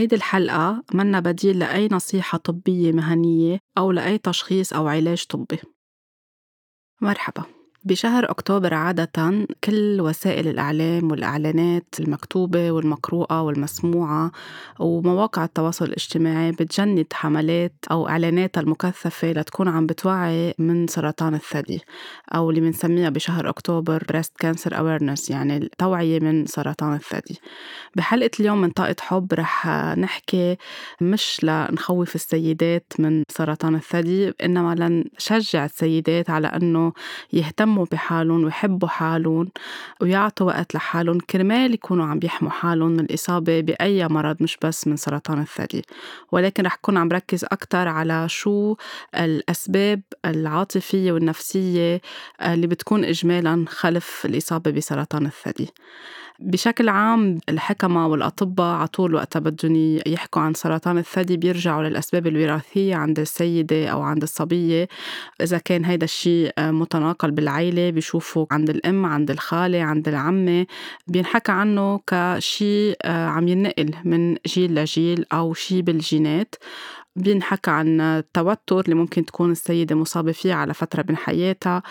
هيدي الحلقة منا بديل لأي نصيحة طبية مهنية أو لأي تشخيص أو علاج طبي. مرحبا. بشهر أكتوبر عادة كل وسائل الإعلام والإعلانات المكتوبة والمقروءة والمسموعة ومواقع التواصل الاجتماعي بتجند حملات أو إعلاناتها المكثفة لتكون عم بتوعي من سرطان الثدي أو اللي بنسميها بشهر أكتوبر breast cancer awareness يعني التوعية من سرطان الثدي. بحلقة اليوم من طاقة حب رح نحكي مش لنخوف السيدات من سرطان الثدي إنما لنشجع السيدات على أنه يهتموا يهتموا بحالهم ويحبوا حالهم ويعطوا وقت لحالهم. كرمال يكونوا عم بيحموا حالهم من الإصابة بأي مرض مش بس من سرطان الثدي. ولكن رح كون عم ركز أكتر على شو الأسباب العاطفية والنفسية اللي بتكون إجمالا خلف الإصابة بسرطان الثدي. بشكل عام الحكمة والأطباء على طول وقتها بدهم يحكوا عن سرطان الثدي بيرجعوا للأسباب الوراثية عند السيدة أو عند الصبية. إذا كان هيدا الشيء متناقل بالعيلة بيشوفوا عند الأم عند الخالة عند العمة. بينحكى عنه كشيء عم ينقل من جيل لجيل أو شيء بالجينات. بينحكى عن التوتر اللي ممكن تكون السيدة مصابة فيه على فترة من حياتها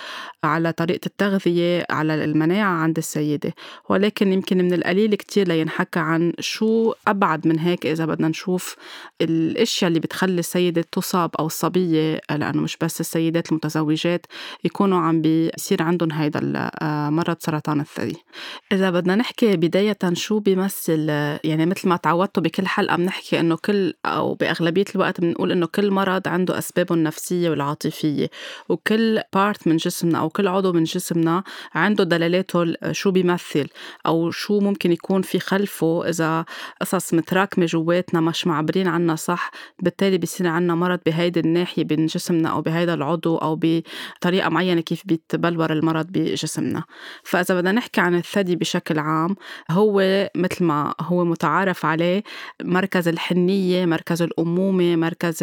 على طريقة التغذية على المناعة عند السيدة. ولكن يمكن من القليل كتير لينحكى عن شو أبعد من هيك إذا بدنا نشوف الأشياء اللي بتخلي السيدة تصاب أو الصبية لأنه مش بس السيدات المتزوجات يكونوا عم بيصير عندهم هيدا مرض سرطان الثدي. إذا بدنا نحكي بداية شو بيمثل يعني مثل ما تعودتوا بكل حلقة بنحكي إنه كل أو بأغلبية الوقت بنقول إنه كل مرض عنده أسبابه النفسية والعاطفية وكل part من جسمنا أو كل عضو من جسمنا عنده دلالاته شو بيمثل أو شو ممكن يكون في خلفه. إذا قصص متراكمة جواتنا مش معبرين عنا صح بالتالي بيصير عنا مرض بهيدي الناحية من جسمنا أو بهيدا العضو أو بطريقة معينة كيف بيتبلور المرض بجسمنا. فإذا بدنا نحكي عن الثدي بشكل عام هو مثل ما هو متعارف عليه مركز الحنية مركز الأمومة مركز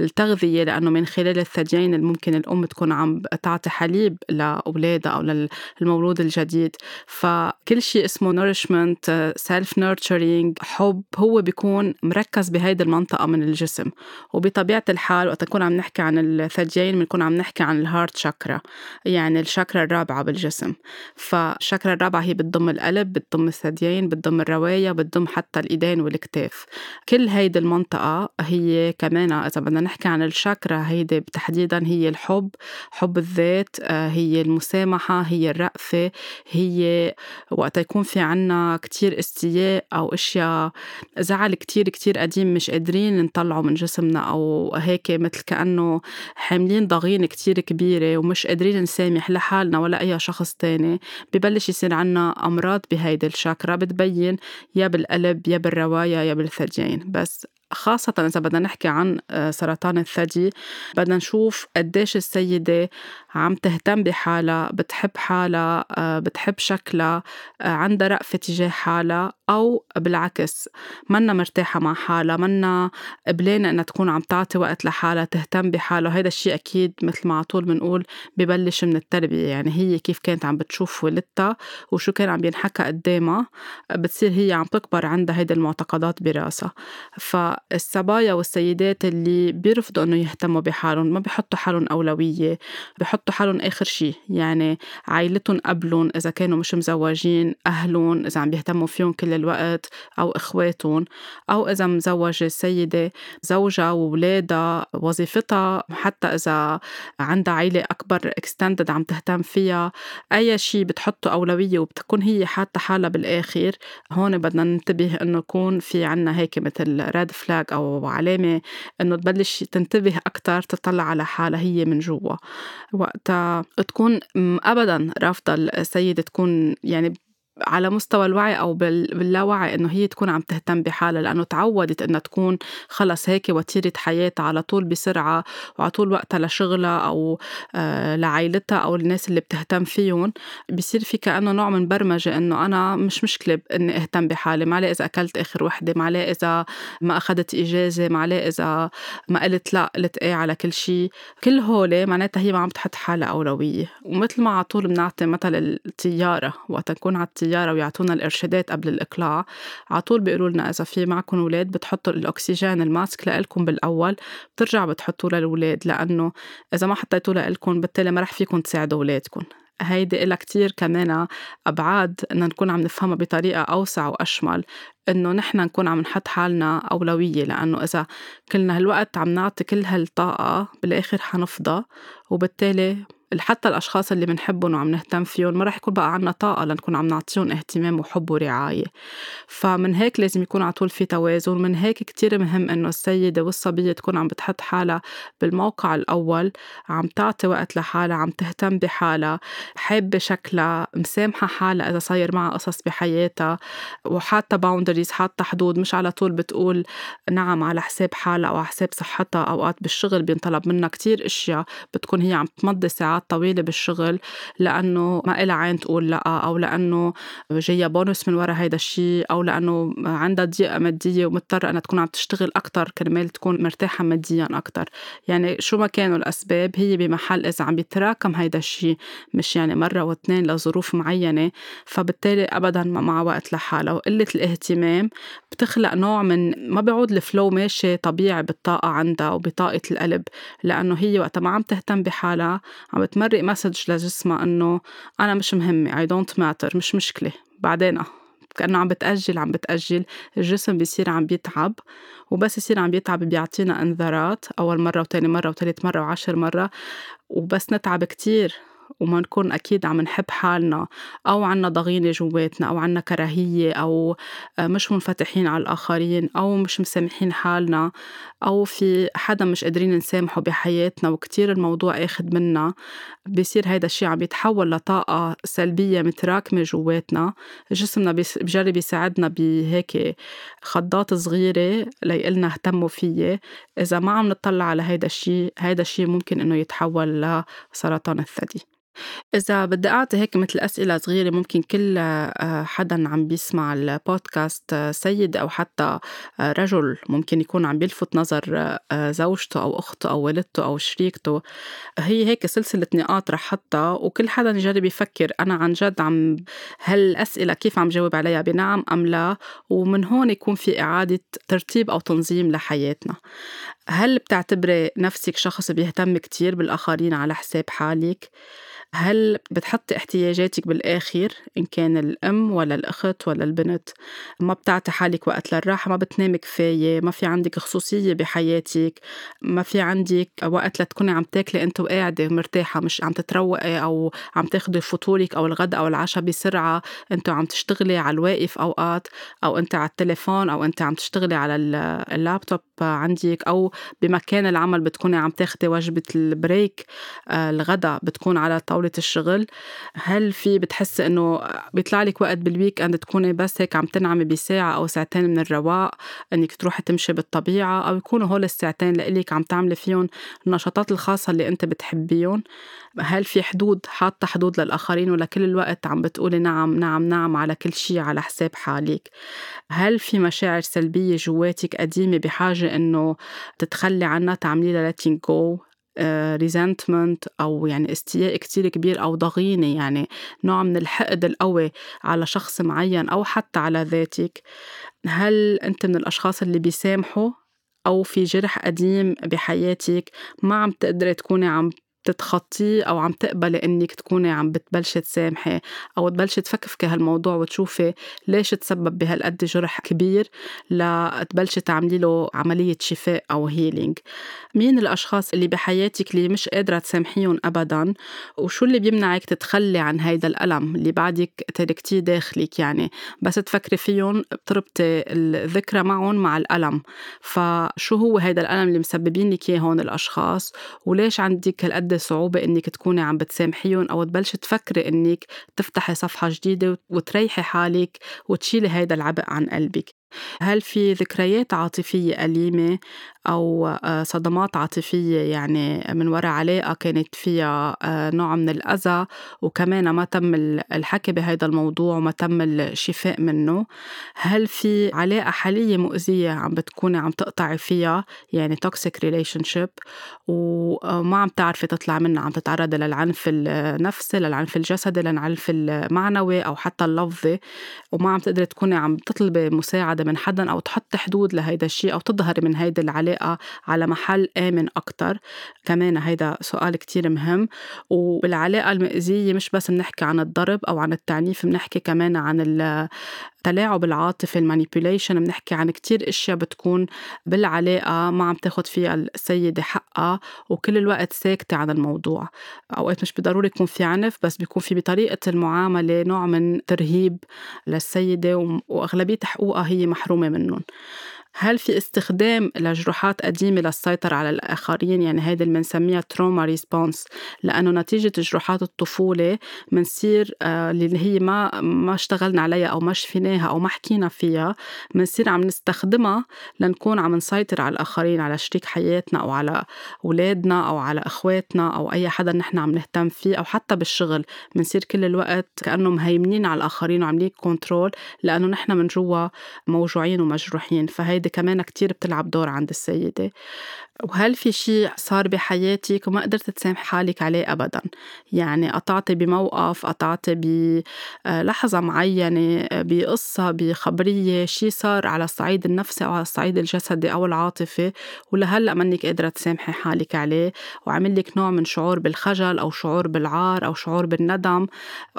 التغذية لأنه من خلال الثديين ممكن الأم تكون عم تعطي حليب لأولادها أو للمولود الجديد. فكل شيء اسمه nourishment self nurturing حب هو بيكون مركز بهيدي المنطقة من الجسم. وبطبيعة الحال وقت نكون عم نحكي عن الثديين بنكون عم نحكي عن ال heart chakra يعني الشاكرا الرابعة بالجسم. فالشاكرا الرابعة هي بتضم القلب بتضم الثديين بتضم الروايا بتضم حتى الإيدين والكتاف. كل هيدي المنطقة هي هي كمان إذا بدنا نحكي عن الشاكرا هيدي تحديدا هي الحب حب الذات آه، هي المسامحة هي الرأفة هي وقت يكون في عنا كتير استياء أو أشياء زعل كتير كتير قديم مش قادرين نطلعه من جسمنا أو هيك مثل كأنه حاملين ضغينة كتير كبيرة ومش قادرين نسامح لحالنا ولا أي شخص تاني. ببلش يصير عنا أمراض بهيدي الشاكرا بتبين يا بالقلب يا بالرواية يا بالثديين بس خاصة إذا بدنا نحكي عن آه، سرطان الثدي بدنا نشوف قديش السيدة عم تهتم بحالها بتحب حالها آه، بتحب شكلها آه، عندها رأفة تجاه حالها أو بالعكس منا مرتاحة مع حالها منا قبلانة إنها تكون عم تعطي وقت لحالها تهتم بحالها وهذا الشيء أكيد مثل ما على طول بنقول ببلش من التربية يعني هي كيف كانت عم بتشوف والدتها وشو كان عم ينحكى قدامها بتصير هي عم تكبر عندها هيدي المعتقدات براسها. فالصبايا والسيدات اللي بيرفضوا إنه يهتموا بحالهم ما بيحطوا حالهم أولوية بيحطوا حالهم آخر شيء يعني عائلتهم قبلهم إذا كانوا مش مزوجين أهلهم إذا عم بيهتموا فيهم كل الوقت أو إخواتهم أو إذا مزوجة السيدة زوجها وولادها وظيفتها حتى إذا عندها عيلة أكبر extended عم تهتم فيها. أي شيء بتحطه أولوية وبتكون هي حاطة حالها بالآخر هون بدنا ننتبه إنه يكون في عنا هيك مثل red flag أو علامة إنه تبلش تنتبه أكتر تطلع على حالها هي من جوا. وقتها تكون أبدا رافضة السيدة تكون يعني على مستوى الوعي أو باللاوعي إنه هي تكون عم تهتم بحالها لأنه تعودت إنها تكون خلص هيك وتيره حياتها على طول بسرعة وعلى طول وقتها لشغلها أو آه، لعائلتها أو الناس اللي بتهتم فيهم بصير في كأنه نوع من برمجة إنه أنا مش مشكلة إني أهتم بحالي ما إذا أكلت آخر وحدة ما إذا ما أخذت إجازة ما إذا ما قلت لأ قلت إيه على كل شيء كل هول معناتها هي ما عم تحط حالها أولوية. ومثل ما على طول بنعطي مثل الطيارة وقت نكون على بالسيارة ويعطونا الإرشادات قبل الإقلاع. على طول بيقولوا لنا إذا في معكم أولاد بتحطوا الأكسجين الماسك لإلكم بالأول بترجعوا بتحطوه للأولاد لأنه إذا ما حطيتوه لإلكم بالتالي ما رح فيكم تساعدوا أولادكم. هيدي إلها كتير كمان أبعاد إن نكون عم نفهمها بطريقة أوسع وأشمل إنه نحن نكون عم نحط حالنا أولوية لأنه إذا كلنا هالوقت عم نعطي كل هالطاقة بالآخر حنفضى وبالتالي حتى الأشخاص اللي بنحبهم وعم نهتم فيهم ما رح يكون بقى عنا طاقة لنكون عم نعطيهم اهتمام وحب ورعاية. فمن هيك لازم يكون على طول في توازن من هيك كتير مهم إنه السيدة والصبية تكون عم بتحط حالها بالموقع الأول عم تعطي وقت لحالها عم تهتم بحالها حابة شكلها مسامحة حالها إذا صاير معها قصص بحياتها وحاطة باوندريز حاطة حدود مش على طول بتقول نعم على حساب حالها أو على حساب صحتها أوقات بالشغل بينطلب منها كتير أشياء بتكون هي عم تمضي ساعات طويلة بالشغل لأنه ما إلها عين تقول لأ أو لأنه جاية بونس من ورا هيدا الشيء أو لأنه عندها ضيقة مادية ومضطرة أنها تكون عم تشتغل أكتر كرمال تكون مرتاحة ماديا أكتر. يعني شو ما كانوا الأسباب هي بمحل إذا عم بيتراكم هيدا الشيء مش يعني مرة واثنين لظروف معينة فبالتالي أبدا ما معا وقت لحالها. وقلة الاهتمام بتخلق نوع من ما بيعود ال flow ماشي طبيعي بالطاقة عندها وبطاقة القلب لأنه هي وقتها ما عم تهتم بحالها عم بتمرق مسج لجسمها إنه أنا مش مهمة I don't matter مش مشكلة. بعدين كأنه عم بتأجل عم بتأجل. الجسم بيصير عم بيتعب وبس يصير عم بيتعب بيعطينا انذارات أول مرة وتاني مرة وتالت مرة وعشر مرة وبس نتعب كتير. وما نكون أكيد عم نحب حالنا أو عنا ضغينة جواتنا أو عنا كراهية أو آه، مش منفتحين على الآخرين أو مش مسامحين حالنا أو في حدا مش قادرين نسامحه بحياتنا وكتير الموضوع أخد منا بيصير هيدا الشيء عم يتحول لطاقة سلبية متراكمة جواتنا. جسمنا بجرب يساعدنا بهيك خضات صغيرة ليقلنا اهتموا فيي إذا ما عم نطلع على هيدا الشيء هيدا الشيء ممكن إنه يتحول لسرطان الثدي. إذا بدي أعطي هيك مثل أسئلة صغيرة ممكن كل آه، حدا عم بيسمع البودكاست آه، سيد أو حتى آه، رجل ممكن يكون عم بيلفت نظر زوجته أو أخته أو والدته أو شريكته. هي هيك سلسلة نقاط رح حطها وكل حدا يجرب يفكر أنا عن جد عم هالأسئلة كيف عم جاوب عليها بنعم أم لا؟ ومن هون يكون في إعادة ترتيب أو تنظيم لحياتنا. هل بتعتبري نفسك شخص بيهتم كتير بالآخرين على حساب حالك؟ هل بتحطي احتياجاتك بالآخر إن كان الأم ولا الأخت ولا البنت؟ ما بتعطي حالك وقت للراحة ما بتنامي كفاية ما في عندك خصوصية بحياتك ما في عندك وقت لتكوني عم تاكلي أنت وقاعدة مرتاحة مش عم تتروقي أو عم تاخدي فطورك أو الغداء أو العشاء بسرعة أنت عم تشتغلي على الواقف أوقات أو أنت على التليفون أو أنت عم تشتغلي على اللابتوب عندك أو بمكان العمل بتكوني عم تاخدي وجبة ال break آه، الغداء بتكون على طاولة الشغل هل في بتحسي إنه بيطلع لك وقت بال weekend تكوني بس هيك عم تنعمي بساعة أو ساعتين من الرواق إنك تروحي تمشي بالطبيعة أو يكونوا هول الساعتين لإلك عم تعملي فيهم النشاطات الخاصة اللي أنت بتحبيهم؟ هل في حدود حاطة حدود للآخرين ولا كل الوقت عم بتقولي نعم نعم نعم على كل شيء على حساب حالك؟ هل في مشاعر سلبية جواتك قديمة بحاجة إنه تتخلي عنها تعملي لها letting go ريزنتمنت أو يعني استياء كتير كبير أو ضغينة يعني نوع من الحقد القوي على شخص معين أو حتى على ذاتك. هل أنت من الأشخاص اللي بيسامحوا أو في جرح قديم بحياتك ما عم تقدري تكوني عم تتخطيه أو عم تقبلي إنك تكوني عم بتبلشي تسامحي أو تبلشي تفكفكي هالموضوع وتشوفي ليش تسبب بهالقد جرح كبير لتبلشي تعملي له عملية شفاء أو هيلينج مين الأشخاص اللي بحياتك اللي مش قادرة تسامحيهم أبدا؟ وشو اللي بيمنعك تتخلي عن هيدا الألم اللي بعدك تركتيه داخلك يعني؟ بس تفكري فيهم بتربطي الذكرى معهم مع الألم. فشو هو هيدا الألم اللي مسببين لك إياه هون الأشخاص؟ وليش عندك هالقد صعوبة إنك تكوني عم بتسامحيهم أو تبلشي تفكري إنك تفتحي صفحة جديدة وتريحي حالك وتشيلي هيدا العبء عن قلبك. هل في ذكريات عاطفية أليمة أو آه، صدمات عاطفية يعني من وراء علاقة كانت فيها آه، نوع من الأذى وكمان ما تم الحكي بهذا الموضوع وما تم الشفاء منه؟ هل في علاقة حالية مؤذية عم بتكوني عم تقطعي فيها يعني toxic relationship وما عم تعرفي تطلع منها عم تتعرضي للعنف النفسي للعنف الجسدي للعنف المعنوي أو حتى اللفظي وما عم تقدري تكوني عم تطلبي مساعدة من حدا أو تحطي حدود لهيدا الشيء أو تظهري من هيدي العلاقة على محل آمن أكتر. كمان هيدا سؤال كتير مهم وبالعلاقة المأذية مش بس بنحكي عن الضرب أو عن التعنيف بنحكي كمان عن التلاعب العاطفي المانيبيوليشن بنحكي عن كتير إشياء بتكون بالعلاقة ما عم تاخد فيها السيدة حقها وكل الوقت ساكتة عن الموضوع. أوقات مش بالضروري يكون في عنف بس بيكون في بطريقة المعاملة نوع من ترهيب للسيدة وأغلبية حقوقها هي محرومة منهم. هل في استخدام لجروحات قديمة للسيطرة على الآخرين؟ يعني هيدي اللي بنسميها trauma response لأنه نتيجة جروحات الطفولة بنصير آه اللي هي ما ما اشتغلنا عليها أو ما شفيناها أو ما حكينا فيها بنصير عم نستخدمها لنكون عم نسيطر على الآخرين على شريك حياتنا أو على أولادنا أو على إخواتنا أو أي حدا نحن عم نهتم فيه أو حتى بالشغل. بنصير كل الوقت كأنه مهيمنين على الآخرين وعاملين كنترول لأنه نحن من جوا موجوعين ومجروحين. فهيدي كمان كتير بتلعب دور عند السيدة. وهل في شيء صار بحياتك وما قدرت تسامح حالك عليه أبدا؟ يعني قطعتي بموقف قطعتي بلحظة معينة بقصة بخبرية شيء صار على الصعيد النفسي أو على الصعيد الجسدي أو العاطفي؟ ولهلأ منك قادرة تسامحي حالك عليه وعمل لك نوع من شعور بالخجل أو شعور بالعار أو شعور بالندم؟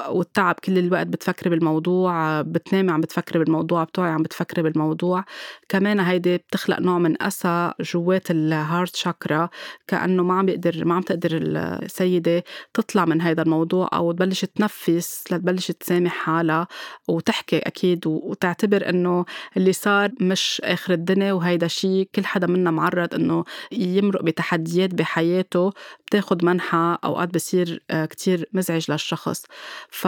والتعب كل الوقت بتفكري بالموضوع بتنامي عم بتفكري بالموضوع بتوعي عم بتفكري بالموضوع. كمان هيدي بتخلق نوع من أسى جوات الهارت شاكرا كأنه ما عم بيقدر ما عم تقدر السيدة تطلع من هذا الموضوع أو تبلش تنفس لتبلش تسامح حالها وتحكي أكيد وتعتبر إنه اللي صار مش آخر الدنيا وهيدا الشيء كل حدا منا معرض إنه يمرق بتحديات بحياته بتاخد منحة أوقات بصير آه، كتير مزعج للشخص. ف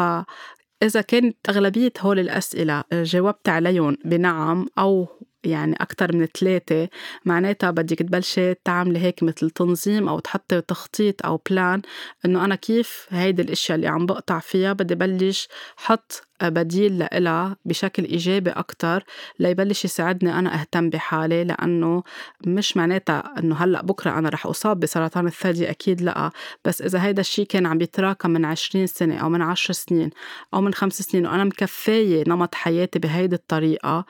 إذا كانت أغلبية هول الأسئلة جاوبت عليهم بنعم أو يعني أكتر من ثلاثة معناتها بدك تبلشي تعملي هيك مثل تنظيم أو تحطي تخطيط أو بلان إنه أنا كيف هيدي الأشياء اللي عم بقطع فيها بدي بلش حط بديل لإلها بشكل إيجابي أكتر ليبلش يساعدني أنا أهتم بحالي لأنه مش معناتها إنه هلأ بكرة أنا رح أصاب بسرطان الثدي أكيد لأ. بس إذا هيدا الشيء كان عم بيتراكم من عشرين سنة أو من عشر سنين أو من خمس سنين وأنا مكفاية نمط حياتي بهيدي الطريقة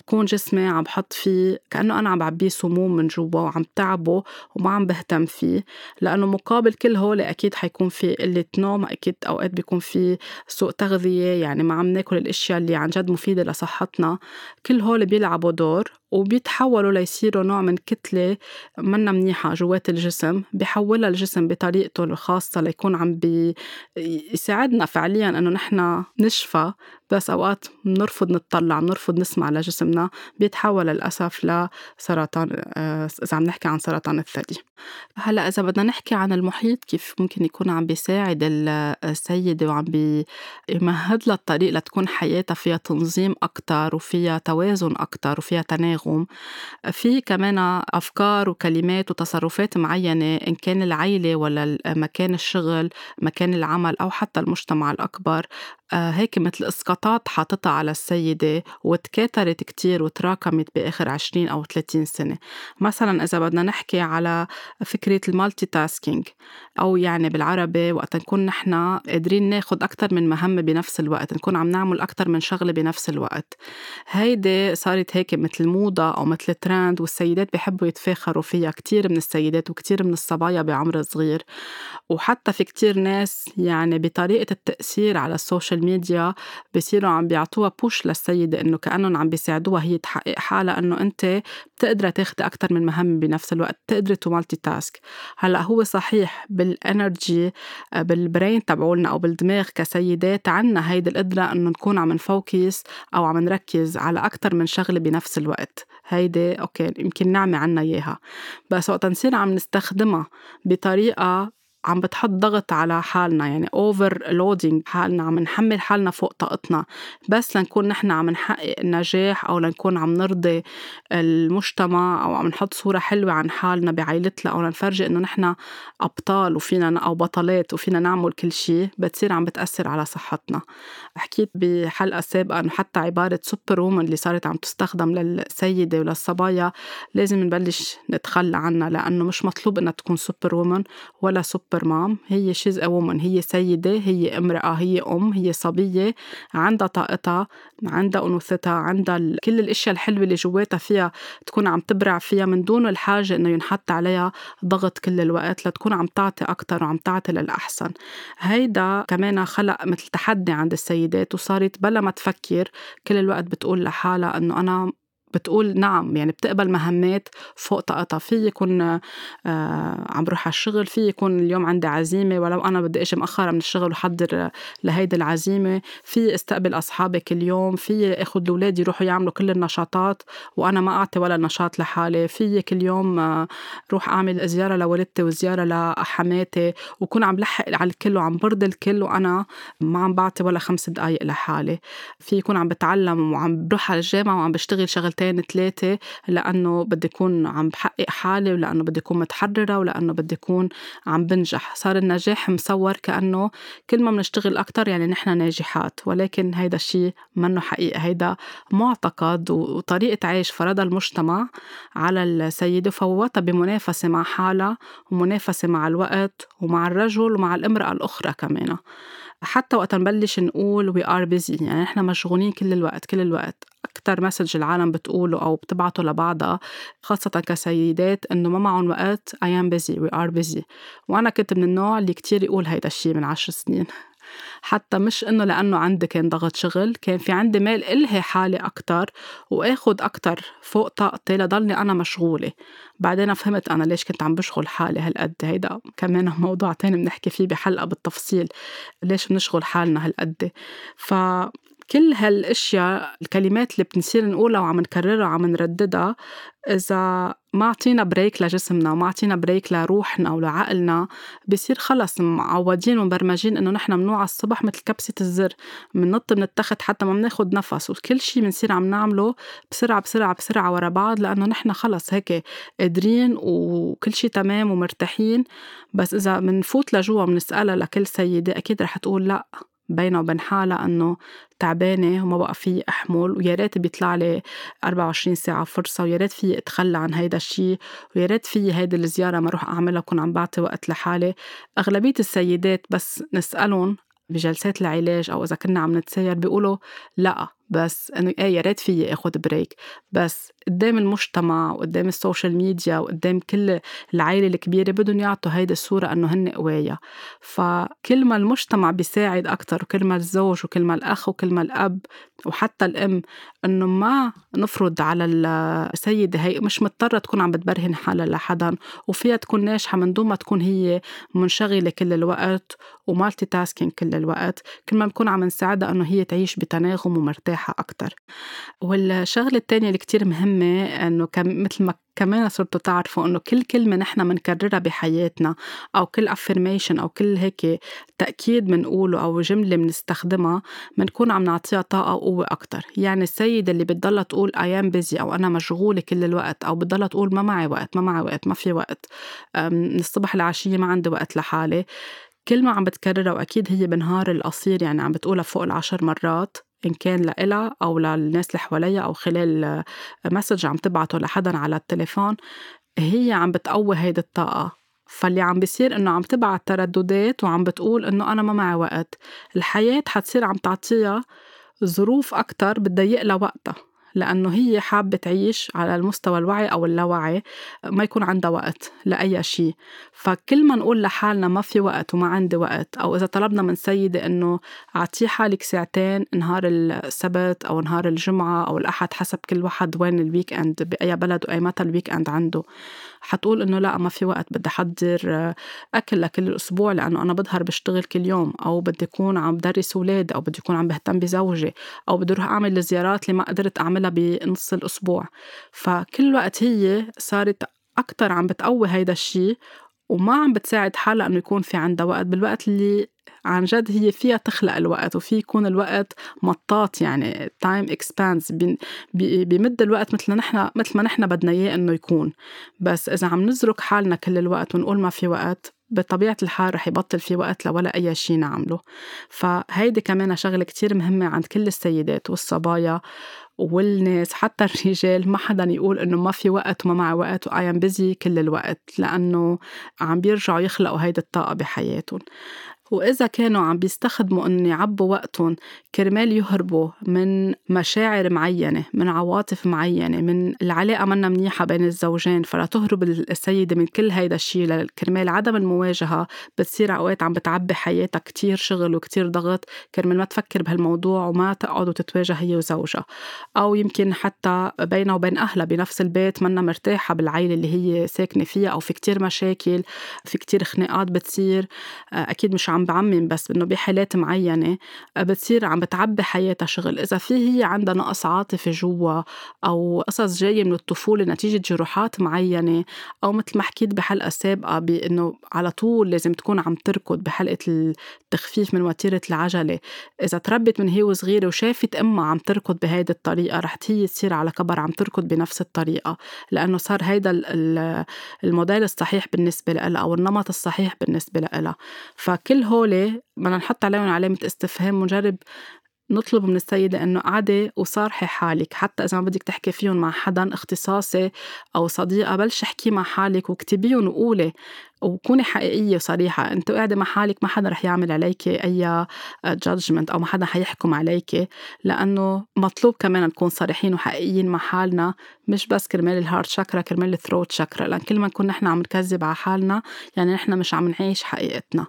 بكون جسمي عم بحط فيه كأنه أنا عم بعبيه سموم من جوا وعم تعبه وما عم بهتم فيه. لأنه مقابل كل هول أكيد حيكون في قلة نوم أكيد أوقات بيكون في سوء تغذية يعني ما عم ناكل الأشياء اللي عن جد مفيدة لصحتنا. كل هول بيلعبوا دور وبيتحولوا ليصيروا نوع من كتلة منا منيحة جوات الجسم بيحولها الجسم بطريقته الخاصة ليكون عم بيساعدنا فعليا إنه نحن نشفى بس أوقات بنرفض نطلع بنرفض نسمع لجسمنا بيتحول للأسف لسرطان آه، إذا عم نحكي عن سرطان الثدي. هلأ إذا بدنا نحكي عن المحيط كيف ممكن يكون عم بيساعد السيدة وعم بيمهد لها الطريق لتكون حياتها فيها تنظيم أكثر وفيها توازن أكثر وفيها تناغم في كمان أفكار وكلمات وتصرفات معينة إن كان العيلة ولا مكان الشغل مكان العمل أو حتى المجتمع الأكبر. آه، هيك مثل إسقاطات حاططها على السيدة وتكاثرت كتير وتراكمت بآخر 20 أو 30 سنة. مثلا إذا بدنا نحكي على فكرة ال multitasking أو يعني بالعربي وقت نكون نحن قادرين ناخد أكتر من مهمة بنفس الوقت نكون عم نعمل أكتر من شغلة بنفس الوقت. هيدي صارت هيك مثل موضة أو مثل ترند والسيدات بيحبوا يتفاخروا فيها كتير من السيدات وكتير من الصبايا بعمر صغير. وحتى في كتير ناس يعني بطريقة التأثير على ال social media بصيروا عم بيعطوها push للسيدة إنه كأنهم عم بيساعدوها هي تحقق حالها إنه أنت بتقدري تاخدي أكتر من مهمة بنفس الوقت بتقدري to multitask هلأ هو صحيح بال energy آه، بال brain تبعولنا أو بالدماغ كسيدات عنا هيدي القدرة إنه نكون عم ن focus أو عم نركز على أكتر من شغلة بنفس الوقت. هيدي okay يمكن نعمة عنا إياها. بس وقت نصير عم نستخدمها بطريقة عم بتحط ضغط على حالنا يعني overloading حالنا عم نحمل حالنا فوق طاقتنا. بس لنكون نحن عم نحقق النجاح أو لنكون عم نرضي المجتمع أو عم نحط صورة حلوة عن حالنا بعائلتنا أو لنفرجي إنه نحن أبطال وفينا أو بطلات وفينا نعمل كل شيء بتصير عم بتأثر على صحتنا. حكيت بحلقة سابقة إنه حتى عبارة superwoman اللي صارت عم تستخدم للسيدة وللصبايا لازم نبلش نتخلى عنها لأنه مش مطلوب إنها تكون superwoman ولا super mom هي she's a woman هي سيده هي امراه هي ام هي صبيه عندها طاقتها عندها انوثتها عندها كل الاشياء الحلوه اللي جواتها فيها تكون عم تبرع فيها من دون الحاجة انه ينحط عليها ضغط كل الوقت لتكون عم تعطي أكثر وعم تعطي للاحسن هيدا كمان خلق مثل تحدي عند السيدات وصارت بلا ما تفكر كل الوقت بتقول لحالها انه أنا بتقول نعم يعني بتقبل مهمات فوق طاقتها. في يكون آه عم بروح على الشغل في يكون اليوم عندي عزيمة ولو أنا بدي أجي مأخرة من الشغل وحضر لهيدي العزيمة في استقبل أصحابي كل يوم في أخذ الأولاد يروحوا يعملوا كل النشاطات وأنا ما أعطي ولا نشاط لحالي. في كل يوم آه روح أعمل زيارة لوالدتي وزيارة لحماتي وكون عم لحق على الكل وعم برضي الكل وأنا ما عم بعطي ولا خمس دقايق لحالي. في يكون عم بتعلم وعم بروح على الجامعة وعم بشتغل سنتين ثلاثة لأنه بدي أكون عم بحقق حالي ولأنه بدي أكون متحررة ولأنه بدي أكون عم بنجح. صار النجاح مصور كأنه كل ما بنشتغل أكتر يعني نحن ناجحات ولكن هيدا الشيء منه حقيقة. هيدا معتقد وطريقة عيش فرضها المجتمع على السيدة وفوتها بمنافسة مع حالها ومنافسة مع الوقت ومع الرجل ومع الامرأة الأخرى كمان. حتى وقت نبلش نقول we are busy يعني نحن مشغولين كل الوقت كل الوقت. أكتر message العالم بتقوله أو بتبعته لبعضها خاصة كسيدات إنه ما معهم وقت I am busy we are busy. وأنا كنت من النوع اللي كتير يقول هيدا الشي من عشر سنين. حتى مش إنه لأنه عندي كان ضغط شغل كان في عندي مال إلهي حالي أكتر واخد أكتر فوق طاقتي لضلني أنا مشغولة. بعدين فهمت أنا ليش كنت عم بشغل حالي هالقد. هيدا كمان موضوع تاني بنحكي فيه بحلقة بالتفصيل ليش بنشغل حالنا هالقد. ف كل هالأشياء الكلمات اللي بنصير نقولها وعم نكررها وعم نرددها إذا ما أعطينا break لجسمنا وما أعطينا break لروحنا ولعقلنا بصير خلص معودين ومبرمجين إنه نحن منوعى الصبح مثل كبسة الزر مننط من التخت حتى ما بناخد نفس وكل شيء بنصير عم نعمله بسرعة بسرعة بسرعة ورا بعض لأنه نحن خلص هيك قادرين وكل شيء تمام ومرتاحين بس إذا بنفوت لجوا بنسالها لكل سيدة أكيد رح تقول لأ. بينها وبين حالها إنه تعبانة وما بقى فيي احمل ويا ريت بيطلع لي 24 ساعة فرصة ويا ريت فيي أتخلى عن هيدا الشيء ويا ريت فيي هيدي الزيارة ما أروح أعملها كون عم بعطي وقت لحالي. أغلبية السيدات بس نسألهم بجلسات العلاج أو إذا كنا عم نتساير بيقولوا لأ. بس إنه إيه يا ريت فيي اخذ break بس قدام المجتمع وقدام ال social media وقدام كل العائله الكبيرة بدهم يعطوا هيدي الصورة إنه هن قوايا فكل ما المجتمع بيساعد أكثر وكل ما الزوج وكل ما الأخ وكل ما الأب وحتى الأم إنه ما نفرض على السيده هي مش مضطرة تكون عم بتبرهن حالها لحدا. وفيها تكون ناجحة من دون ما تكون هي منشغلة كل الوقت و multitasking كل الوقت كل ما بنكون عم نساعدها إنه هي تعيش بتناغم ومرتاحة أكثر والشغلة الثانية اللي كتير مهمة إنه مثل ما كمان صرتوا تعرفوا إنه كل كلمة نحن منكررها بحياتنا أو كل affirmation أو كل هيك تأكيد منقوله أو جملة منستخدمها منكون عم نعطيها طاقة وقوة أكتر. يعني السيدة اللي بتضلها تقول I am busy أو أنا مشغولة كل الوقت أو بتضلها تقول ما معي وقت ما معي وقت ما في وقت. من الصبح للعشية ما عندي وقت لحالي. كل ما عم بتكررها وأكيد هي بنهار القصير يعني عم بتقولها فوق العشر مرات إن كان لإلها أو للناس اللي حواليها أو خلال مسج عم تبعته لحدا على التليفون هي عم بتقوي هيدي الطاقة. فاللي عم بيصير إنه عم تبعت ترددات وعم بتقول إنه أنا ما معي وقت. الحياة حتصير عم تعطيها ظروف أكتر بتضيق لها وقتها لأنه هي حابة تعيش على المستوى الوعي أو اللاوعي ما يكون عندها وقت لأي شيء فكل ما نقول لحالنا ما في وقت وما عندي وقت أو إذا طلبنا من سيدة إنه أعطيه حالك ساعتين نهار السبت أو نهار الجمعة أو الأحد حسب كل واحد وين ال weekend بأي بلد وأي متى ال weekend عنده. حتقول إنه لا ما في وقت بدي أحضر أكل لكل الأسبوع لأنه أنا بظهر بشتغل كل يوم أو بدي أكون عم بدرس أولاد أو بدي أكون عم بهتم بزوجي أو بدي أروح أعمل الزيارات اللي ما قدرت أعملها بنص الأسبوع. فكل وقت هي صارت أكتر عم بتقوي هيدا الشي وما عم بتساعد حالها إنه يكون في عندها وقت. بالوقت اللي عن جد هي فيها تخلق الوقت وفيه يكون الوقت مطاط يعني time expands بيمد الوقت مثل نحن مثل ما نحن بدنا إياه إنه يكون. بس إذا عم نزرك حالنا كل الوقت ونقول ما في وقت بطبيعة الحال رح يبطل في وقت لولا أي شيء نعمله. فهيدي كمان شغلة كتير مهمة عند كل السيدات والصبايا. والناس حتى الرجال ما حدا يقول إنه ما في وقت وما معي وقت و I am busy كل الوقت لأنه عم بيرجعوا يخلقوا هيدي الطاقة بحياتهم. وإذا كانوا عم بيستخدموا إن يعبوا وقتهم كرمال يهربوا من مشاعر معينة من عواطف معينة من العلاقة منا منيحة بين الزوجين فلا تهرب السيدة من كل هيدا الشيء كرمال عدم المواجهة بتصير أوقات عم بتعبي حياتها كتير شغل وكتير ضغط كرمال ما تفكر بهالموضوع وما تقعد وتتواجه هي وزوجها. أو يمكن حتى بينها وبين أهلها بنفس البيت منا مرتاحة بالعيلة اللي هي ساكنة فيها أو في كتير مشاكل في كتير خناقات بتصير. أكيد مش عم بعمم بس إنه بحالات معينة آه، بتصير عم بتعبي حياتها شغل. إذا في هي عندها نقص عاطفي جوا أو قصص جاية من الطفولة نتيجة جروحات معينة أو مثل ما حكيت بحلقة سابقة بانه على طول لازم تكون عم تركض بحلقة التخفيف من وتيرة العجلة. إذا تربت من هي وصغيرة وشافت أمها عم تركض بهيدي الطريقة رح هي تصير على كبر عم تركض بنفس الطريقة. لأنه صار هيدا الموديل الصحيح بالنسبة لها أو النمط الصحيح بالنسبة لها فكل هول بدنا نحط عليهم علامة استفهام ونجرب نطلب من السيدة إنه قعدي وصارحي حالك. حتى إذا ما بدك تحكي فيهم مع حدا اختصاصي أو صديقة بلش احكي مع حالك واكتبيهم وقولي وكوني حقيقية وصريحة. انت قاعدة مع حالك ما حدا رح يعمل عليك أي جادجمنت أو ما حدا حيحكم عليك. لأنه مطلوب كمان نكون صريحين وحقيقيين مع حالنا مش بس كرمال ال heart chakra كرمال ال throat chakra. لأن كل ما نكون نحن عم نكذب على حالنا يعني نحن مش عم نعيش حقيقتنا.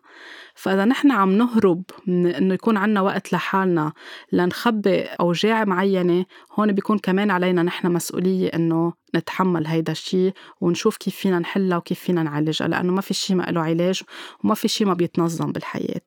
فإذا نحن عم نهرب من إنه يكون عنا وقت لحالنا لنخبي أوجاع معينة هون بيكون كمان علينا نحن مسؤولية إنه نتحمل هيدا الشيء ونشوف كيف فينا نحلها وكيف فينا نعالجها. لأنه ما في شيء ما له علاج وما في شيء ما بيتنظم بالحياة.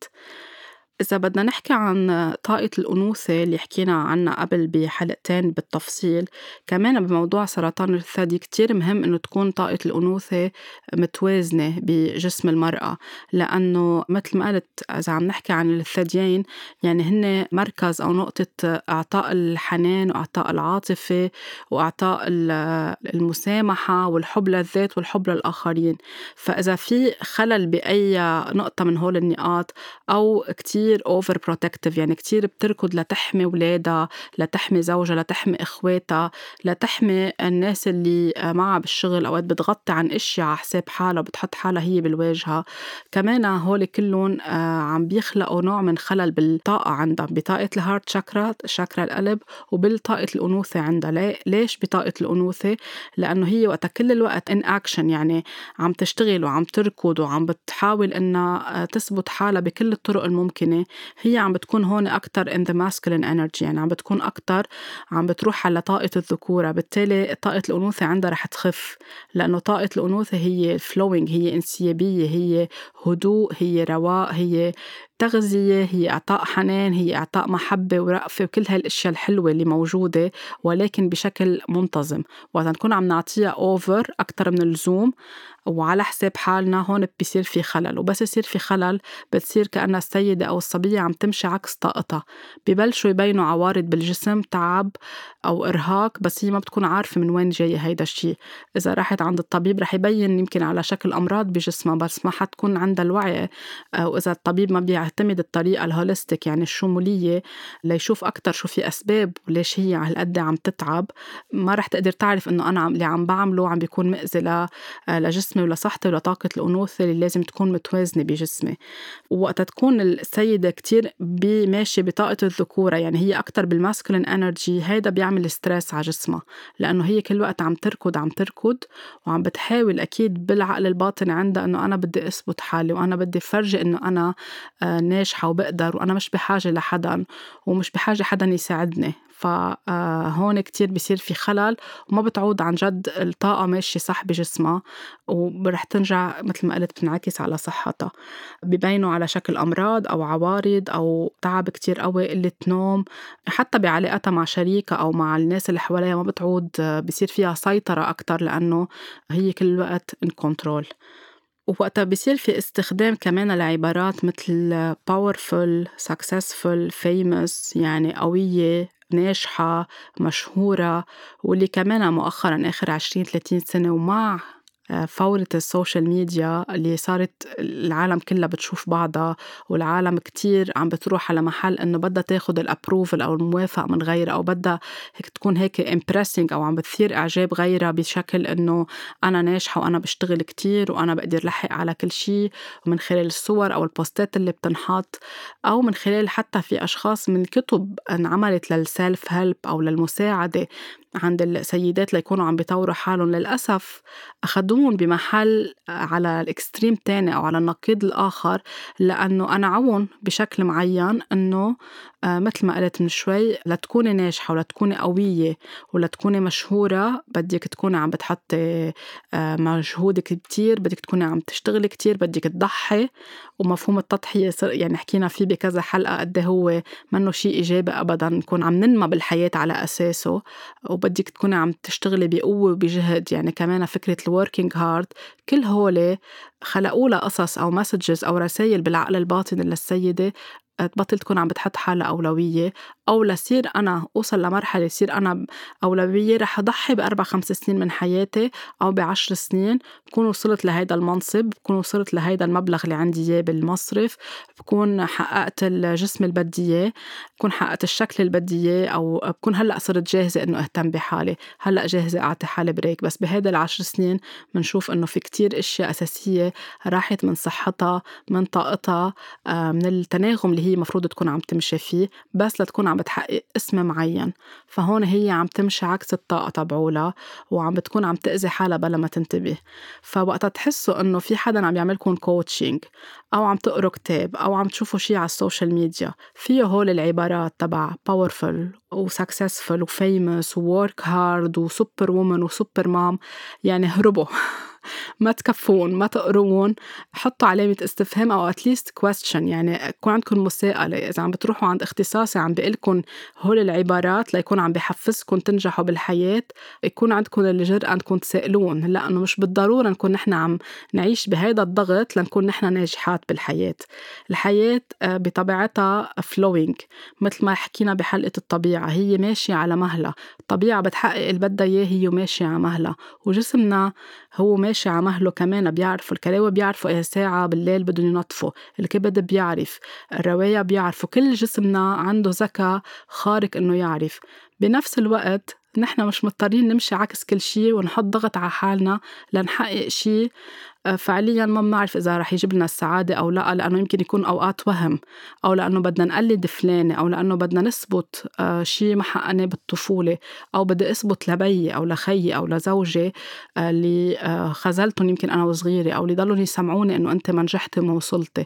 إذا بدنا نحكي عن طاقة الأنوثة اللي حكينا عنها قبل بحلقتين بالتفصيل كمان بموضوع سرطان الثدي كتير مهم إنه تكون طاقة الأنوثة متوازنة بجسم المرأة لأنه مثل ما قلت إذا عم نحكي عن الثديين يعني هن مركز أو نقطة إعطاء الحنان وإعطاء العاطفة وإعطاء المسامحة والحب للذات والحب للآخرين. فإذا في خلل بأي نقطة من هول النقاط أو كتير كتير overprotective يعني كتير بتركض لتحمي ولادها لتحمي زوجها لتحمي إخواتها لتحمي الناس اللي معها بالشغل. أوقات بتغطي عن إشياء على حساب حالها وبتحط حالها هي بالواجهة. كمان هول كلهم آه، عم بيخلقوا نوع من خلل بالطاقة عندها بطاقة ال heart chakra شاكرا القلب وبالطاقة الأنوثة عندها. ليش بطاقة الأنوثة؟ لأنه هي وقتها كل الوقت in action يعني عم تشتغل وعم تركض وعم بتحاول إنها آه، تثبت حالها بكل الطرق الممكنة. هي عم بتكون هون أكتر in the masculine energy يعني عم بتكون أكتر عم بتروح على طاقة الذكورة. بالتالي طاقة الأنوثة عندها رح تخف لأنه طاقة الأنوثة هي flowing هي انسيابية هي هدوء هي رواء هي تغذية هي إعطاء حنان هي إعطاء محبة ورأفة وكل هالأشياء الحلوة اللي موجودة ولكن بشكل منتظم. وقت نكون عم نعطيها أوفر أكتر من اللزوم وعلى حساب حالنا هون بيصير في خلل وبس يصير في خلل بتصير كأنها السيدة أو الصبية عم تمشي عكس طاقتها. ببلشوا يبينوا عوارض بالجسم تعب أو إرهاق بس هي ما بتكون عارفة من وين جاي هيدا الشيء إذا راحت عند الطبيب رح يبين يمكن على شكل أمراض بجسمها بس ما حتكون عندها الوعي. وإذا الطبيب ما بيعتمد الطريقة الهوليستيك يعني الشمولية ليشوف أكتر شو في أسباب وليش هي هالقد عم تتعب ما رح تقدر تعرف إنه أنا اللي عم بعمله عم بيكون مأذي لجسمي ولصحتي ولطاقة الأنوثة اللي لازم تكون متوازنة بجسمي. وقتها تكون السيدة كتير ماشية بطاقة الذكورة يعني هي أكتر بال masculine energy هيدا بيعمل stress على جسمها لأنه هي كل وقت عم تركض عم تركض وعم بتحاول أكيد بالعقل الباطن عندها إنه أنا بدي أثبت حالي وأنا بدي فرجي إنه أنا آه، ناجحة وبقدر وأنا مش بحاجة لحدا ومش بحاجة حدا يساعدني. فهون كتير بصير في خلل وما بتعود عن جد الطاقة ماشية صح بجسمها ورح ترجع مثل ما قلت بتنعكس على صحتها. ببينوا على شكل أمراض أو عوارض أو تعب كتير قوي قلة نوم حتى بعلاقتها مع شريكها أو مع الناس اللي حواليها ما بتعود بصير فيها سيطرة أكتر لأنه هي كل الوقت ان كنترول ووقتها بصير في استخدام كمان لعبارات مثل powerful, successful, famous يعني قوية. ناجحة مشهورة واللي كمان مؤخرا آخر عشرين ثلاثين سنة ومع فورة ال social media اللي صارت العالم كلها بتشوف بعضها والعالم كتير عم بتروح على محل إنه بدها تاخد ال approval أو الموافقة من غيرها أو بدها هيك تكون هيك impressing أو عم بتثير إعجاب غيرها بشكل إنه أنا ناجحة وأنا بشتغل كتير وأنا بقدر لحق على كل شيء ومن خلال الصور أو البوستات اللي بتنحط أو من خلال حتى في أشخاص من الكتب انعملت للسيلف هيلب أو للمساعدة. عند السيدات ليكونوا عم بيطوروا حالهم. للأسف أخدوهم بمحل على الإكستريم تاني أو على النقيض الآخر لأنه أنا عون بشكل معين أنه آه، مثل ما قلت من شوي لتكوني ناجحة ولتكوني قوية ولتكوني مشهورة بدك تكوني عم بتحطي آه، مجهودك كتير بدك تكوني عم تشتغلي كتير بدك تضحي. ومفهوم التضحية يعني حكينا فيه بكذا حلقة قد إيه هو منه شيء إيجابي أبدا نكون عم ننمى بالحياة على أساسه. وبدك تكوني عم تشتغلي بقوة وبجهد. يعني كمان فكرة ال working hard كل هول خلقوا لها قصص أو messages أو رسائل بالعقل الباطن للسيدة تبطل تكون عم بتحط حالها أولوية أو لصير أنا أوصل لمرحلة يصير أنا أولوية رح أضحي بأربع خمس سنين من حياتي أو بعشر سنين بكون وصلت لهيدا المنصب بكون وصلت لهيدا المبلغ اللي عندي إياه بالمصرف بكون حققت الجسم اللي بدي إياه بكون حققت الشكل اللي بدي إياه أو بكون هلأ صرت جاهزة إنه أهتم بحالي هلأ جاهزة أعطي حالي بريك بس بهيدا العشر سنين بنشوف إنه في كتير أشياء أساسية راحت من صحتها من طاقتها آه، من التناغم اللي هي مفروض تكون عم تمشي فيه بس لتكون عم بتحقق اسم معين. فهون هي عم تمشي عكس الطاقة تبعولها وعم بتكون عم تأذي حالها بلا ما تنتبه. فوقتها تحسوا إنه في حدا عم يعملكم coaching أو عم تقروا كتاب أو عم تشوفوا شي على ال social media. فيه هول العبارات تبع powerful و successful و famous و work hard و superwoman و super mom يعني هربوا. ما تكفوهن ما تقروهن حطوا علامة استفهام أو at least question يعني يكون عندكم مساءلة. إذا عم بتروحوا عند اختصاصي عم بيقلكم هول العبارات ليكون عم بحفزكم تنجحوا بالحياة. يكون عندكم الجرأة أنكم تسألون. لأنه مش بالضرورة نكون نحن عم نعيش بهيدا الضغط لنكون نحن ناجحات بالحياة. الحياة آه، بطبيعتها فلوينج مثل ما حكينا بحلقة الطبيعة هي ماشية على مهلة الطبيعة بتحقق اللي بدها إياه هي ماشية على مهلة وجسمنا هو ماشي على مهله كمان بيعرفوا الكلاوي بيعرفوا إيه ساعة بالليل بدهم ينظفوا الكبد بيعرف الرواية بيعرفوا كل جسمنا عنده ذكاء خارق إنه يعرف. بنفس الوقت نحن مش مضطرين نمشي عكس كل شيء ونحط ضغط على حالنا لنحقق شيء فعليا ما بنعرف إذا رح يجيب لنا السعادة أو لا لأنه يمكن يكون أوقات وهم أو لأنه بدنا نقلد فلانة أو لأنه بدنا نثبت آه، شيء ما حققناه بالطفولة أو بدي أثبت لبيي أو لخيي أو لزوجي آه، اللي خذلتهم يمكن أنا وصغيرة أو اللي ضلوا يسمعوني إنه أنت ما نجحتي وما وصلتي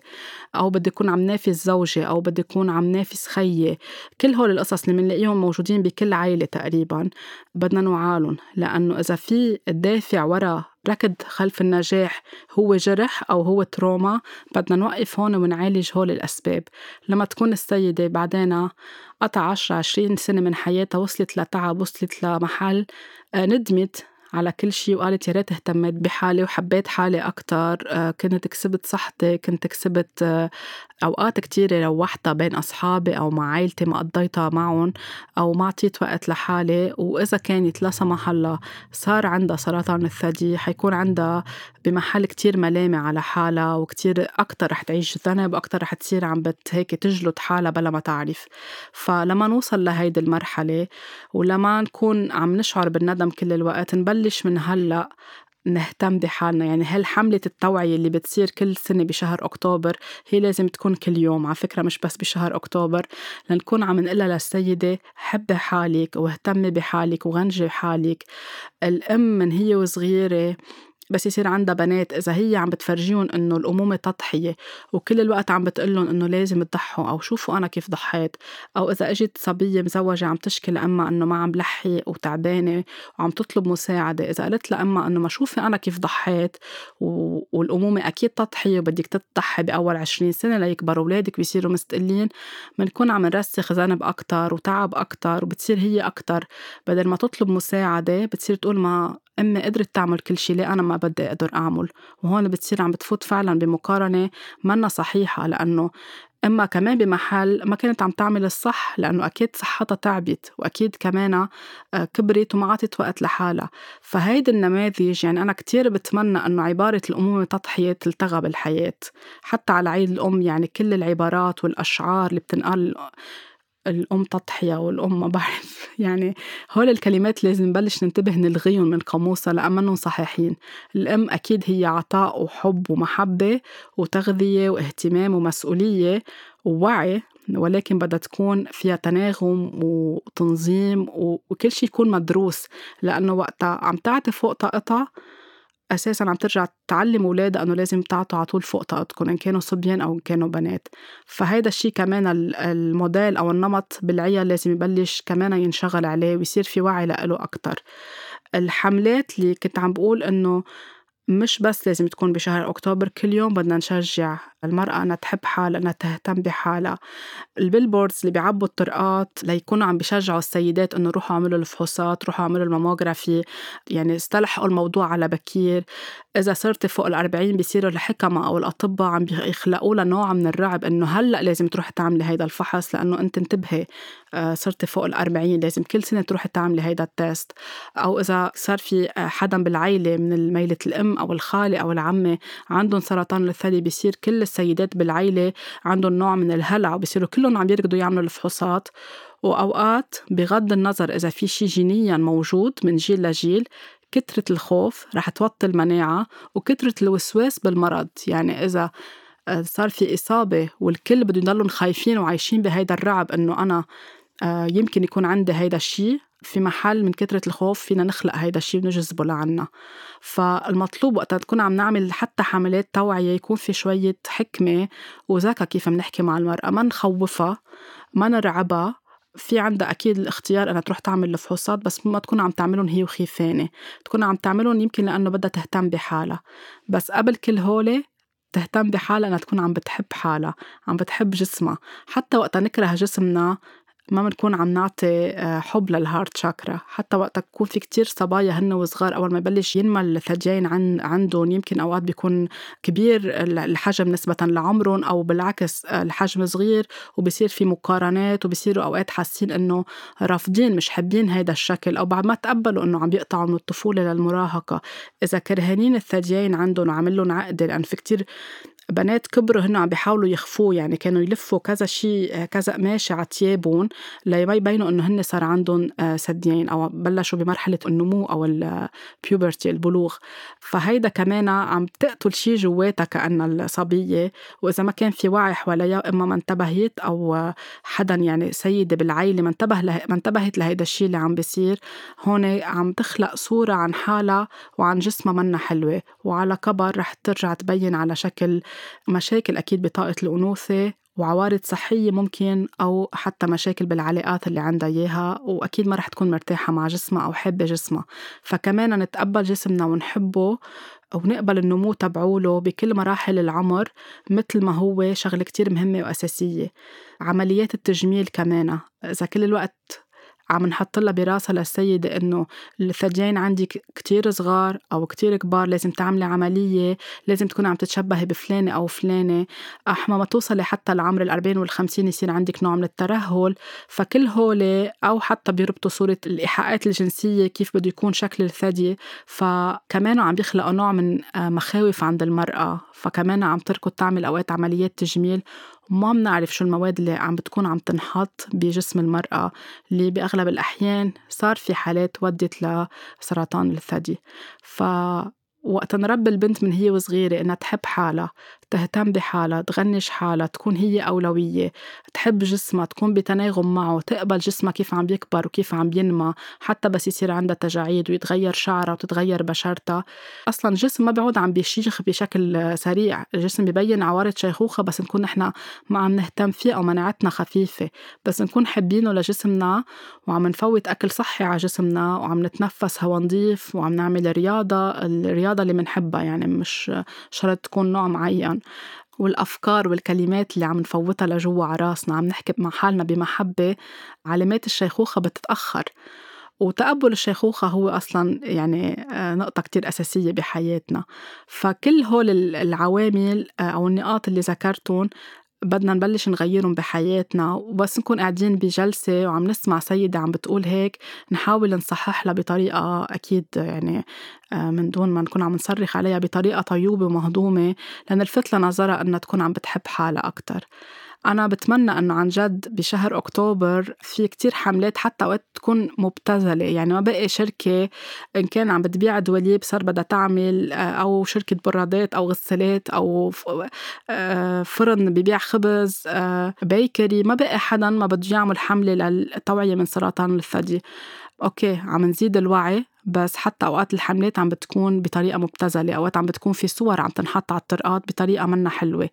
أو بدي أكون عم نافس زوجي أو بدي أكون عم نافس خيي كل هول القصص اللي بنلاقيهم موجودين بكل عائلة تقريبا بدنا نوعالهم لأنه إذا في دافع ورا ركض خلف النجاح هو جرح أو هو تروما بدنا نوقف هون ونعالج هول الأسباب. لما تكون السيدة بعدين قطع عشرة عشرين سنة من حياتها وصلت لتعب وصلت لمحل آه، ندمت على كل شيء وقالت يا ريت اهتميت بحالي وحبيت حالي أكتر. آه، كنت كسبت صحتي كنت كسبت آه، أوقات كتيرة روحتها بين أصحابي أو مع عائلتي ما قضيتها معهم أو ما عطيت وقت لحالي. وإذا كانت لا سمح الله صار عندها سرطان الثدي حيكون عندها بمحل كتير ملامة على حالها وكتير أكتر رح تعيش ذنب وأكتر رح تصير عم بت هيك تجلد حالها بلا ما تعرف. فلما نوصل لهيدي المرحلة ولما نكون عم نشعر بالندم كل الوقت نبلش من هلأ نهتم بحالنا. يعني هل حملة التوعية اللي بتصير كل سنة بشهر أكتوبر هي لازم تكون كل يوم؟ على فكرة مش بس بشهر أكتوبر. لنكون عم نقلها للسيدة حبي حالك واهتمي بحالك وغنجي حالك. الأم من هي وصغيرة بس يصير عندها بنات. إذا هي عم بتفرجيهم إنه الأمومة تضحية وكل الوقت عم بتقول إنه لازم تضحوا أو شوفوا أنا كيف ضحيت. أو إذا إجت صبية مزوجة عم تشكي لأمها إنه ما عم بلحق وتعبانة وعم تطلب مساعدة. إذا قالت لأمها إنه ما شوفي أنا كيف ضحيت و... والأمومة أكيد تضحية وبدك تضحي بأول عشرين سنة ليكبروا أولادك بيصيروا مستقلين بنكون عم نرسخ ذنب أكثر وتعب أكثر وبتصير هي أكثر بدل ما تطلب مساعدة بتصير تقول ما أمي قدرت تعمل كل شي ليه أنا ما بدي أقدر أعمل وهون بتصير عم بتفوت فعلا بمقارنة منا صحيحة لأنه أما كمان بمحل ما كانت عم تعمل الصح لأنه أكيد صحتها تعبت وأكيد كمان آه، كبرت وما عطت وقت لحالها. فهيدي النماذج يعني أنا كتير بتمنى أنه عبارة الأمومة تضحية تلتغى بالحياة. حتى على عيد الأم يعني كل العبارات والأشعار اللي بتنقال الأم تضحية والأم ما بعرف. يعني هول الكلمات لازم نبلش ننتبه نلغيهم من قاموسها لأنهم صحيحين. الأم أكيد هي عطاء وحب ومحبة وتغذية واهتمام ومسؤولية ووعي ولكن بدها تكون فيها تناغم وتنظيم وكل شيء يكون مدروس لأنه وقتها عم تعطي فوق طاقتها أساسا عم ترجع تعلم اولادها إنه لازم تعطوا على طول فوق طاقتكم إن كانوا صبيان أو إن كانوا بنات. فهيدا الشيء كمان الموديل أو النمط بالعيال لازم يبلش كمان ينشغل عليه ويصير في وعي له أكثر الحملات اللي كنت عم بقول إنه مش بس لازم تكون بشهر أكتوبر كل يوم بدنا نشجع المرأة أنها تحب حالها أنها تهتم بحالها. ال billboards اللي بيعبوا الطرقات ليكونوا عم بيشجعوا السيدات أنه روحوا اعملوا الفحوصات روحوا اعملوا ال mammography. يعني استلحقوا الموضوع على بكير. إذا صرتي فوق الأربعين بيصيروا الحكمة أو الأطباء عم يخلقوا لها نوع من الرعب إنه هلأ لازم تروحي تعملي هيدا الفحص لأنه أنت انتبهي آه، صرتي فوق الأربعين لازم كل سنة تروحي تعملي هيدا التست. أو إذا صار في حدا بالعيلة من ميلة الأم أو الخالة أو العمة عندهم سرطان الثدي بيصير كل السيدات بالعيلة عندهم نوع من الهلع وبيصيروا كلهم عم يركضوا يعملوا الفحوصات. وأوقات بغض النظر إذا في شي جينيا موجود من جيل لجيل كترة الخوف رح توطي المناعة وكترة الوسواس بالمرض. يعني إذا آه، صار في إصابة والكل بده يضلوا خايفين وعايشين بهيدا الرعب إنه أنا يمكن يكون عندي هيدا الشيء في محل من كترة الخوف فينا نخلق هيدا الشيء ونجذبه لعنا. فالمطلوب وقت تكون عم نعمل حتى حملات توعية يكون في شوية حكمة. وذكاء كيف بنحكي مع المرأة ما نخوفها ما نرعبها. في عندها أكيد الاختيار أنها تروح تعمل الفحوصات بس ما تكون عم تعملهم هي وخيفانة تكون عم تعملهم يمكن لأنه بدها تهتم بحالها. بس قبل كل هولي تهتم بحالها إنها تكون عم بتحب حالها عم بتحب جسمها. حتى وقتها نكره جسمنا ما بنكون عم نعطي آه، حب للهارت شاكرا. حتى وقت يكون في كتير صبايا هن وصغار أول ما يبلش ينمى الثديين عن عندهم يمكن أوقات بيكون كبير الحجم نسبة لعمرهم أو بالعكس آه، الحجم صغير وبصير في مقارنات وبصيروا أوقات حاسين إنه رافضين مش حابين هيدا الشكل أو بعد ما تقبلوا إنه عم بيقطعوا من الطفولة للمراهقة. إذا كرهانين الثديين عندهم وعامل لهم عقدة لأن في كتير بنات كبروا هن عم بيحاولوا يخفوه يعني كانوا يلفوا كذا شيء كذا قماشه على ثيابهم لما يبينوا إنه هن صار عندهم ثديين أو بلشوا بمرحلة النمو أو البيوبرتي البلوغ. فهيدا كمان عم تقتل شيء جواتها كأنها الصبية. وإذا ما كان في وعي حواليها إما ما انتبهت أو حدا يعني سيدة بالعائله ما انتبه له ما انتبهت لهيدا الشيء اللي عم بيصير هون عم تخلق صورة عن حالها وعن جسمها منا حلوة. وعلى كبر رح ترجع تبين على شكل مشاكل أكيد بطاقة الأنوثة وعوارض صحية ممكن أو حتى مشاكل بالعلاقات اللي عندها إياها وأكيد ما رح تكون مرتاحة مع جسمها أو حابة جسمها. فكمان نتقبل جسمنا ونحبه ونقبل النمو تبعوله بكل مراحل العمر مثل ما هو شغلة كتير مهمة وأساسية. عمليات التجميل كمان إذا كل الوقت عم نحط لها براسها للسيدة إنه الثديين عندي كتير صغار أو كتير كبار لازم تعملي عملية لازم تكوني عم تتشبهي بفلانة أو فلانة. أحما ما توصلي حتى لعمر الأربعين والخمسين يصير عندك نوع من الترهل. فكل هول أو حتى بيربطوا صورة الإيحاءات الجنسية كيف بده يكون شكل الثدي فكمان عم بيخلقوا نوع من آه، مخاوف عند المرأة. فكمان عم تركض تعمل أوقات عمليات تجميل. وما بنعرف شو المواد اللي عم بتكون عم تنحط بجسم المرأة اللي بأغلب الأحيان صار في حالات ودت لسرطان الثدي. ف وقت نربي البنت من هي وصغيرة إنها تحب حالها تهتم بحالها تغنش حالها تكون هي أولوية تحب جسمها تكون بتناغم معه تقبل جسمها كيف عم بيكبر وكيف عم بينمى حتى بس يصير عندها تجاعيد ويتغير شعرها وتتغير بشرتها. أصلا الجسم ما بيعود عم بيشيخ بشكل سريع الجسم ببين عوارض شيخوخة بس نكون نحن ما عم نهتم فيه أو مناعتنا خفيفة. بس نكون حابينه لجسمنا وعم نفوت أكل صحي على جسمنا وعم نتنفس هوا نظيف وعم نعمل رياضة الرياضة اللي بنحبها يعني مش شرط تكون نوع معين. والأفكار والكلمات اللي عم نفوتها لجوا على راسنا عم نحكي مع حالنا بمحبة علامات الشيخوخة بتتأخر. وتقبل الشيخوخة هو أصلا يعني آه، نقطة كتير أساسية بحياتنا. فكل هول العوامل آه، أو النقاط اللي ذكرتهم بدنا نبلش نغيرهم بحياتنا وبس نكون قاعدين بجلسة وعم نسمع سيدة عم بتقول هيك نحاول نصحح لها بطريقة أكيد يعني آه، من دون ما نكون عم نصرخ عليها بطريقة طيوبة ومهضومة لنلفت لنظرها أنها تكون عم بتحب حالها أكتر. أنا بتمنى أنه عن جد بشهر أكتوبر في كتير حملات حتى وقت تكون مبتذلة. يعني ما بقي شركة إن كان عم بتبيع دوليب صار بدها تعمل آه، أو شركة برادات أو غسالات أو آه، فرن ببيع خبز آه، bakery ما بقي حدا ما بده يعمل حملة للتوعية من سرطان الثدي. okay عم نزيد الوعي. بس حتى أوقات الحملات عم بتكون بطريقة مبتذلة أوقات عم بتكون في صور عم تنحط على الطرقات بطريقة منا حلوة.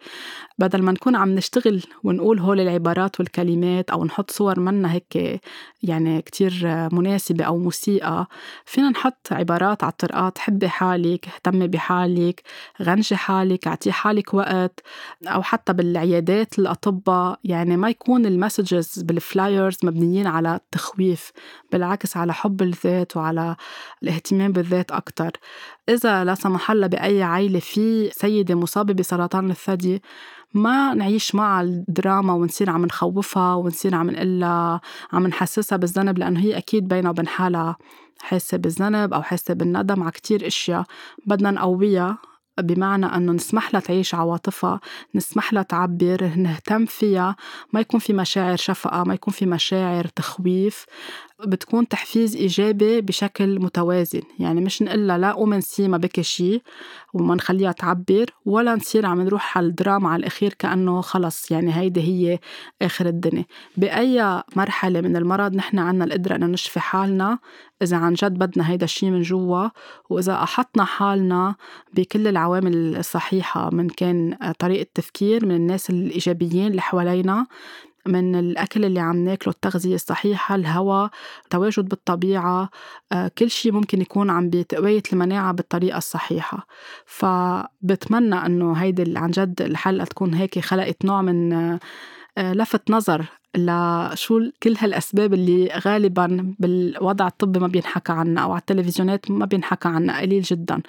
بدل ما نكون عم نشتغل ونقول هول العبارات والكلمات أو نحط صور منا هيك يعني كتير مناسبة أو مسيئه فينا نحط عبارات على الطرقات حبي حالك اهتمي بحالك غنجي حالك اعطي حالك وقت أو حتى بالعيادات الأطباء يعني ما يكون ال messages بال flyers مبنيين على التخويف بالعكس على حب الذات وعلى الاهتمام بالذات أكتر. إذا لا سمح الله بأي عائلة في سيدة مصابة بسرطان الثدي ما نعيش مع الدراما ونصير عم نخوفها ونصير عم نقلها عم نحسسها بالذنب لأنه هي أكيد بينها وبين حالها حاسة بالذنب أو حاسة بالندم على كتير أشياء. بدنا نقويها بمعنى أنه نسمح لها تعيش عواطفها نسمح لها تعبر نهتم فيها. ما يكون في مشاعر شفقة ما يكون في مشاعر تخويف. بتكون تحفيز إيجابي بشكل متوازن. يعني مش نقلها لا قوم نسي ما بكي شي وما نخليها تعبر ولا نصير عم نروح على الدراما على الأخير كأنه خلص. يعني هيدي هي آخر الدنيا. بأي مرحلة من المرض نحن عنا القدرة أنه نشفي حالنا إذا عن جد بدنا هيدا الشي من جوا وإذا أحطنا حالنا بكل العوامل الصحيحة من كان طريقة تفكير من الناس الإيجابيين اللي حوالينا من الأكل اللي عم ناكله التغذية الصحيحة الهواء تواجد بالطبيعة آه، كل شيء ممكن يكون عم بتقوية المناعة بالطريقة الصحيحة. فبتمنى أنه هيدي عن جد الحلقة تكون هيك خلقت نوع من آه، لفت نظر لشو كل هالأسباب اللي غالبا بالوضع الطبي ما بينحكى عنها أو على التلفزيونات ما بينحكى عنها قليل جدا.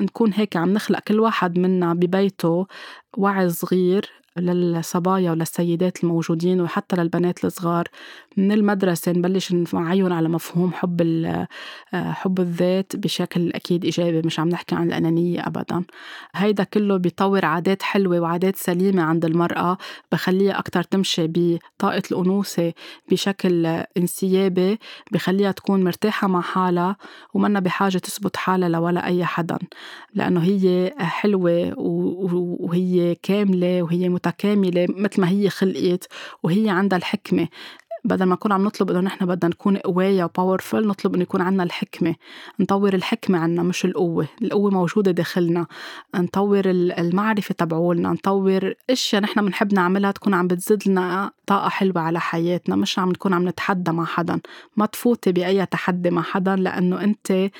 نكون هيك عم نخلق كل واحد منا ببيته وعي صغير للصبايا وللسيدات الموجودين وحتى للبنات الصغار. من المدرسة نبلش نوعيهم على مفهوم حب آه، حب الذات بشكل أكيد إيجابي مش عم نحكي عن الأنانية أبدا. هيدا كله بيطور عادات حلوة وعادات سليمة عند المرأة بخليها أكتر تمشي بطاقة الأنوثة بشكل انسيابي بخليها تكون مرتاحة مع حالها ومنا بحاجة تثبت حالها لولا أي حدا. لأنه هي حلوة وهي كاملة وهي متكاملة مثل ما هي خلقت وهي عندها الحكمة. بدل ما نكون عم نطلب إنه نحن بدنا نكون قوايا وباورفل نطلب إنه يكون عنا الحكمة. نطور الحكمة عنا مش القوة. القوة موجودة داخلنا. نطور المعرفة تبعولنا. نطور أشياء نحن بنحب نعملها تكون عم بتزيد لنا طاقة حلوة على حياتنا. مش عم نكون عم نتحدى مع حدا. ما تفوتي بأي تحدي مع حدا لأنه أنت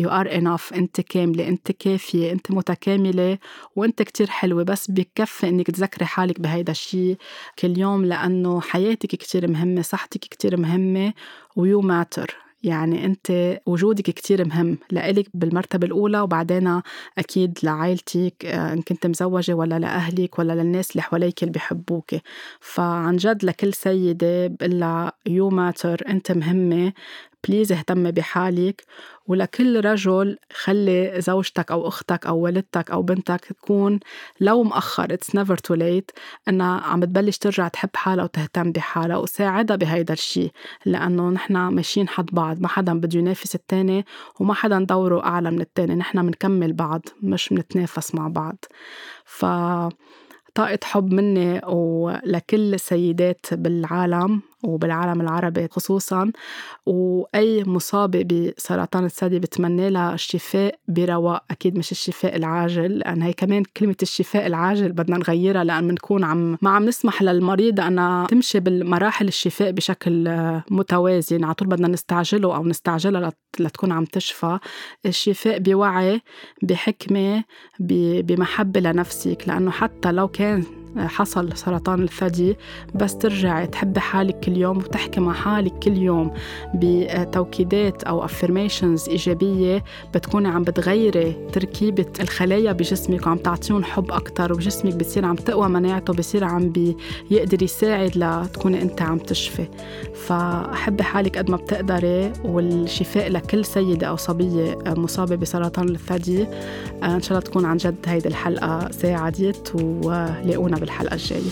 you are enough. أنت كاملة أنت كافية أنت متكاملة وأنت كتير حلوة. بس بكفي إنك تذكري حالك بهيدا الشيء كل يوم لأنه حياتك كتير مهمة صحتك كتير مهمة و you matter يعني أنت وجودك كتير مهم. لإلك بالمرتبة الأولى وبعدين أكيد لعائلتك آه، إن كنت مزوجة ولا لأهلك ولا للناس اللي حواليك اللي بيحبوك. فعن جد لكل سيدة بقلها you matter أنت مهمة. please اهتمي بحالك ولكل رجل خلي زوجتك أو أختك أو والدتك أو بنتك تكون لو مأخر it's never too late إنها عم تبلش ترجع تحب حالها وتهتم بحالها وساعدها بهيدا الشيء لأنه نحن ماشيين حد بعض ما حدا بده ينافس التاني وما حدا دوره أعلى من التاني نحن بنكمل بعض مش بنتنافس مع بعض. ف طاقة حب مني ولكل السيدات بالعالم وبالعالم العربي خصوصا وأي مصابة بسرطان الثدي بتمنى لها الشفاء برواق أكيد مش الشفاء العاجل لأن هي كمان كلمة الشفاء العاجل بدنا نغيرها لأن بنكون عم ما عم نسمح للمريضة أنها تمشي بالمراحل الشفاء بشكل متوازن على طول بدنا نستعجله أو نستعجلها لتكون عم تشفى الشفاء بوعي بحكمة بمحبة لنفسك. لأنه حتى لو كان حصل سرطان الثدي بس ترجعي تحبي حالك كل يوم وتحكي مع حالك كل يوم بتوكيدات أو affirmations إيجابية. بتكوني عم بتغيري تركيبة الخلايا بجسمك وعم تعطيهم حب أكتر وجسمك بصير عم تقوى مناعته بصير عم بيقدر يساعد لتكوني أنت عم تشفي. فحبي حالك قد ما بتقدري والشفاء لكل سيدة أو صبية مصابة بسرطان الثدي إن شاء الله تكون عن جد هيدي الحلقة ساعدت ولاقونا بالحلقة الجاية.